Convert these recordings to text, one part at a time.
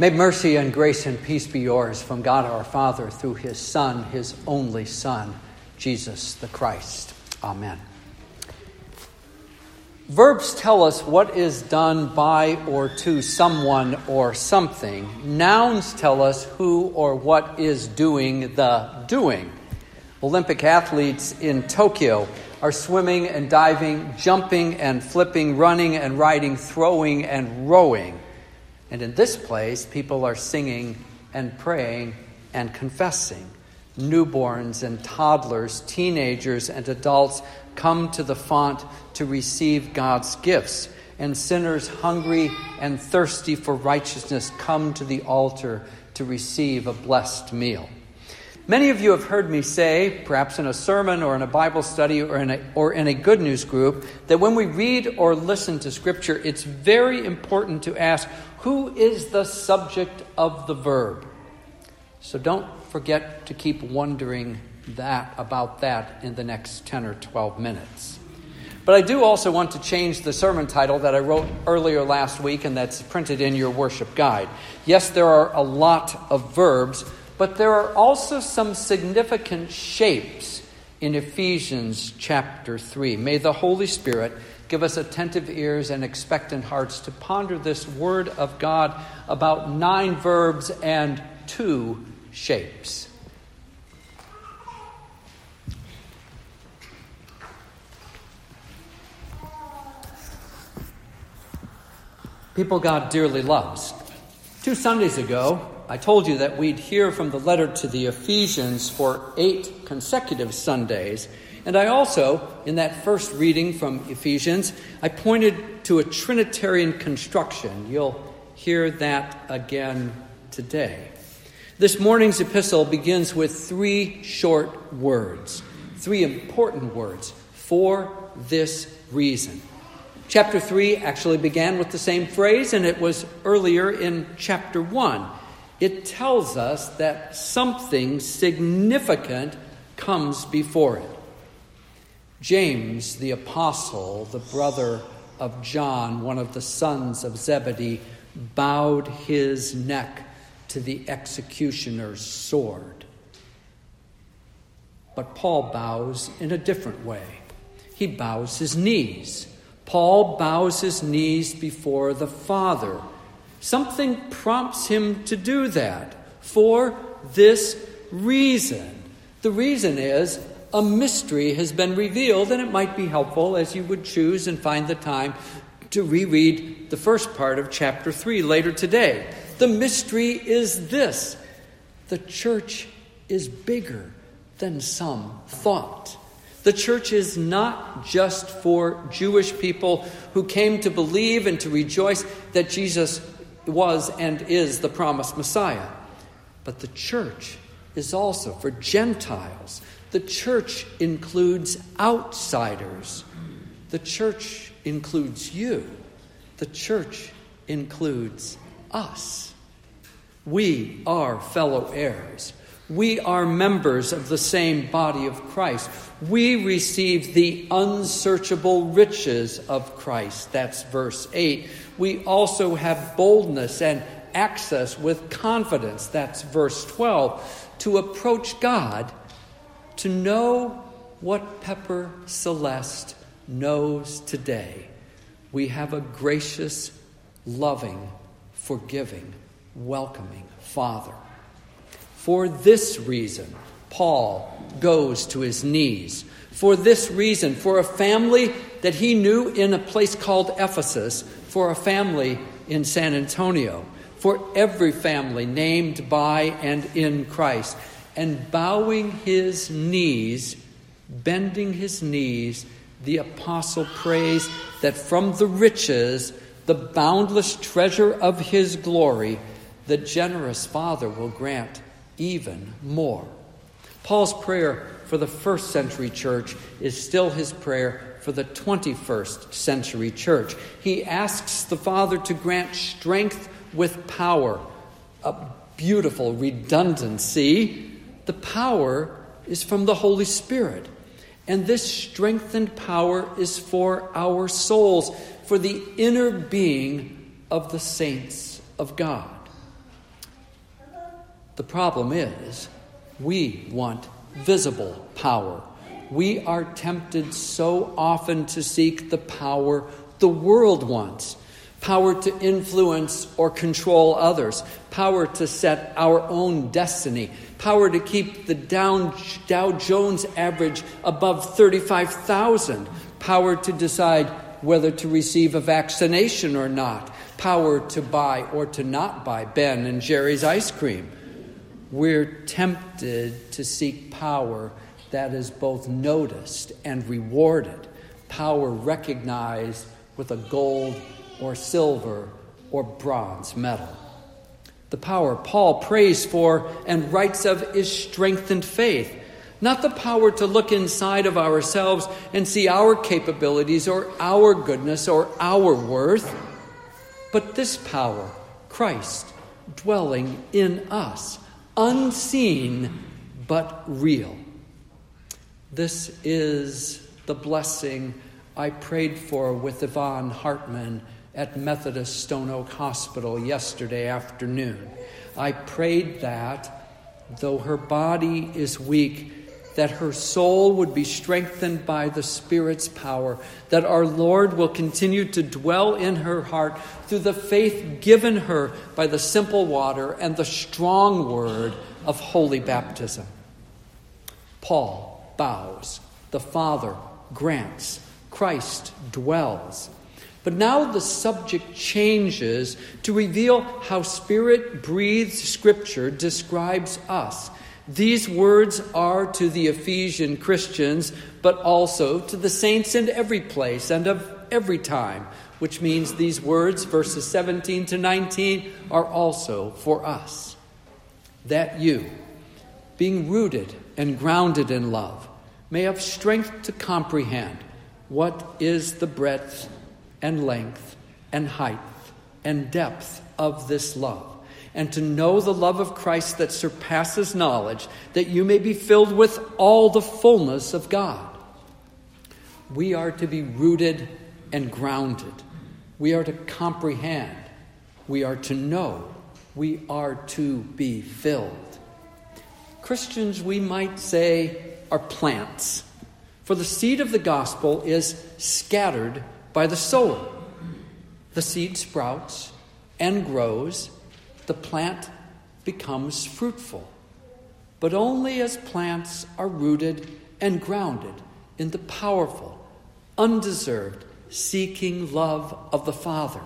May mercy and grace and peace be yours from God our Father through his Son, his only Son, Jesus the Christ. Amen. Verbs tell us what is done by or to someone or something. Nouns tell us who or what is doing the doing. Olympic athletes in Tokyo are swimming and diving, jumping and flipping, running and riding, throwing and rowing. And in this place, people are singing and praying and confessing. Newborns and toddlers, teenagers and adults come to the font to receive God's gifts. And sinners hungry and thirsty for righteousness come to the altar to receive a blessed meal. Many of you have heard me say, perhaps in a sermon or in a Bible study or in a, or in a good news group, that when we read or listen to Scripture, it's very important to ask who is the subject of the verb? So don't forget to keep wondering that about that in the next 10 or 12 minutes. But I do also want to change the sermon title that I wrote earlier last week and that's printed in your worship guide. Yes, there are a lot of verbs, but there are also some significant shapes in Ephesians chapter 3. May the Holy Spirit Give us attentive ears and expectant hearts to ponder this word of God about nine verbs and two shapes. People God dearly loves. Two Sundays ago, I told you that we'd hear from the letter to the Ephesians for eight consecutive Sundays and I also, in that first reading from Ephesians, I pointed to a Trinitarian construction. You'll hear that again today. This morning's epistle begins with three short words, three important words, for this reason. Chapter 3 actually began with the same phrase, and it was earlier in chapter 1. It tells us that something significant comes before it. James, the apostle, the brother of John, one of the sons of Zebedee, bowed his neck to the executioner's sword. But Paul bows in a different way. He bows his knees. Paul bows his knees before the Father. Something prompts him to do that for this reason. The reason is a mystery has been revealed, and it might be helpful as you would choose and find the time to reread the first part of chapter 3 later today. The mystery is this the church is bigger than some thought. The church is not just for Jewish people who came to believe and to rejoice that Jesus was and is the promised Messiah, but the church is also for Gentiles the church includes outsiders. The church includes you. The church includes us. We are fellow heirs. We are members of the same body of Christ. We receive the unsearchable riches of Christ. That's verse 8. We also have boldness and access with confidence. That's verse 12. To approach God to know what Pepper Celeste knows today. We have a gracious, loving, forgiving, welcoming Father. For this reason, Paul goes to his knees. For this reason, for a family that he knew in a place called Ephesus, for a family in San Antonio, for every family named by and in Christ and bowing his knees, bending his knees, the apostle prays that from the riches, the boundless treasure of his glory, the generous Father will grant even more. Paul's prayer for the first century church is still his prayer for the 21st century church. He asks the Father to grant strength with power, a beautiful redundancy the power is from the Holy Spirit. And this strengthened power is for our souls, for the inner being of the saints of God. The problem is, we want visible power. We are tempted so often to seek the power the world wants power to influence or control others, power to set our own destiny, power to keep the Dow, Jones average above 35,000, power to decide whether to receive a vaccination or not, power to buy or to not buy Ben and Jerry's ice cream. We're tempted to seek power that is both noticed and rewarded, power recognized with a gold or silver or bronze medal. The power Paul prays for and writes of is strengthened faith, not the power to look inside of ourselves and see our capabilities or our goodness or our worth, but this power, Christ, dwelling in us, unseen but real. This is the blessing I prayed for with Yvonne Hartman at Methodist Stone Oak Hospital yesterday afternoon. I prayed that, though her body is weak, that her soul would be strengthened by the Spirit's power, that our Lord will continue to dwell in her heart through the faith given her by the simple water and the strong word of holy baptism. Paul bows, the Father grants, Christ dwells. But now the subject changes to reveal how Spirit breathed Scripture describes us. These words are to the Ephesian Christians, but also to the saints in every place and of every time, which means these words, verses 17 to 19, are also for us. That you, being rooted and grounded in love, may have strength to comprehend what is the breadth and length and height and depth of this love, and to know the love of Christ that surpasses knowledge, that you may be filled with all the fullness of God. We are to be rooted and grounded. We are to comprehend. We are to know. We are to be filled. Christians, we might say, are plants. For the seed of the gospel is scattered by the sower. The seed sprouts and grows, the plant becomes fruitful. But only as plants are rooted and grounded in the powerful, undeserved, seeking love of the Father.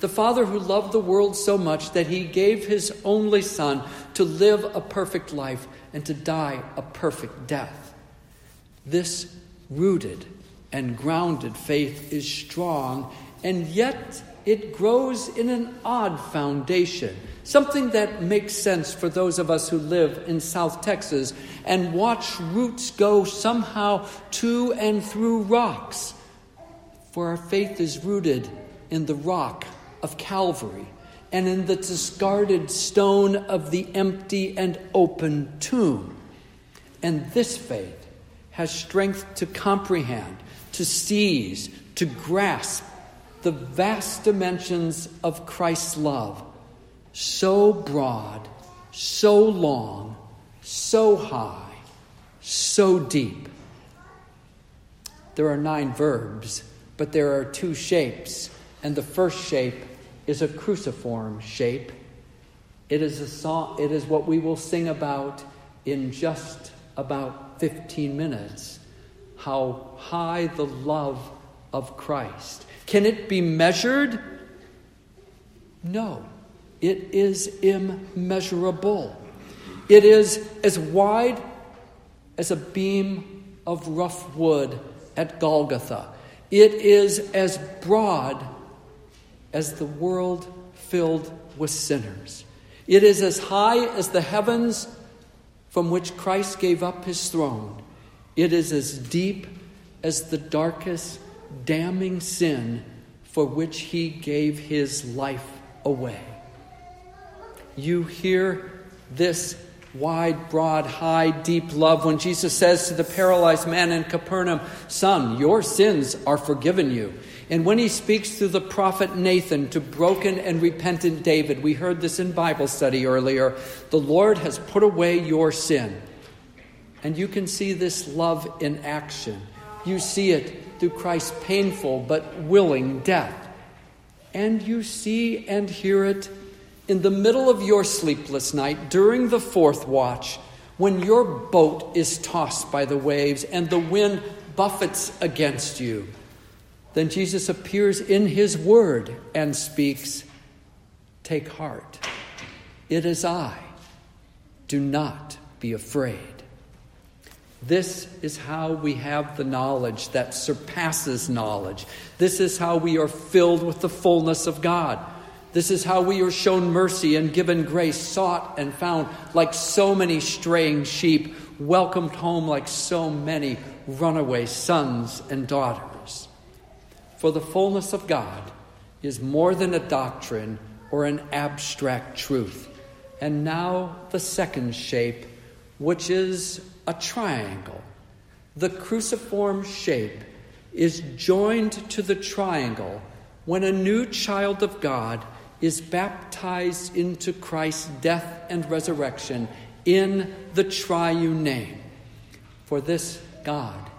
The Father who loved the world so much that he gave his only Son to live a perfect life and to die a perfect death. This rooted and grounded faith is strong, and yet it grows in an odd foundation, something that makes sense for those of us who live in South Texas and watch roots go somehow to and through rocks. For our faith is rooted in the rock of Calvary and in the discarded stone of the empty and open tomb. And this faith has strength to comprehend, to seize, to grasp the vast dimensions of Christ's love, so broad, so long, so high, so deep. There are nine verbs, but there are two shapes, and the first shape is a cruciform shape. It is, a song, it is what we will sing about in just about 15 minutes. How high the love of Christ. Can it be measured? No, it is immeasurable. It is as wide as a beam of rough wood at Golgotha. It is as broad as the world filled with sinners. It is as high as the heavens from which Christ gave up his throne. It is as deep as the darkest, damning sin for which he gave his life away. You hear this wide, broad, high, deep love when Jesus says to the paralyzed man in Capernaum, Son, your sins are forgiven you. And when he speaks through the prophet Nathan to broken and repentant David, we heard this in Bible study earlier, the Lord has put away your sin. And you can see this love in action. You see it through Christ's painful but willing death. And you see and hear it in the middle of your sleepless night during the fourth watch when your boat is tossed by the waves and the wind buffets against you. Then Jesus appears in his word and speaks, Take heart. It is I. Do not be afraid. This is how we have the knowledge that surpasses knowledge. This is how we are filled with the fullness of God. This is how we are shown mercy and given grace, sought and found like so many straying sheep, welcomed home like so many runaway sons and daughters. For the fullness of God is more than a doctrine or an abstract truth. And now the second shape, which is a triangle. The cruciform shape is joined to the triangle when a new child of God is baptized into Christ's death and resurrection in the triune name. For this God,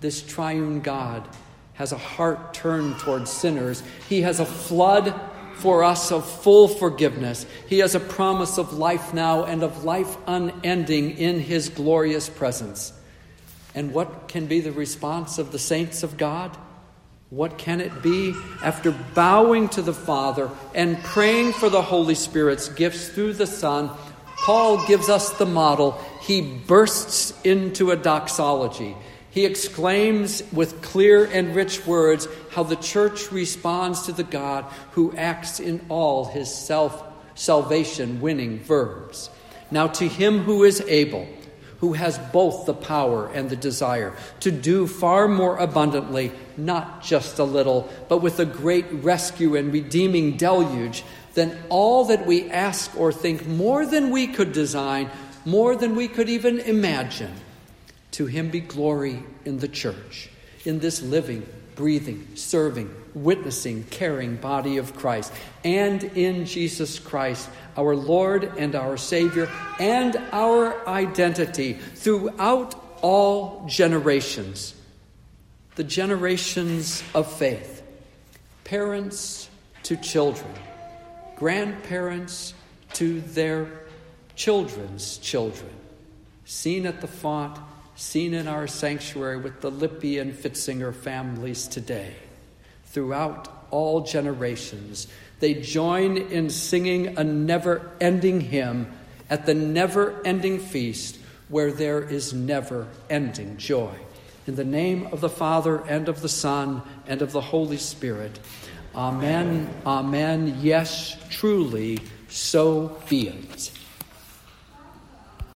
this triune God, has a heart turned towards sinners. He has a flood for us of full forgiveness. He has a promise of life now and of life unending in His glorious presence. And what can be the response of the saints of God? What can it be after bowing to the Father and praying for the Holy Spirit's gifts through the Son? Paul gives us the model. He bursts into a doxology. He exclaims with clear and rich words how the church responds to the God who acts in all his self salvation winning verbs. Now, to him who is able, who has both the power and the desire to do far more abundantly, not just a little, but with a great rescue and redeeming deluge, than all that we ask or think, more than we could design, more than we could even imagine to him be glory in the church, in this living, breathing, serving, witnessing, caring body of Christ, and in Jesus Christ, our Lord and our Savior, and our identity throughout all generations. The generations of faith, parents to children, grandparents to their children's children, seen at the font seen in our sanctuary with the Lippy and Fitzinger families today. Throughout all generations, they join in singing a never ending hymn at the never ending feast where there is never ending joy. In the name of the Father and of the Son and of the Holy Spirit. Amen. Amen. Yes, truly, so be it.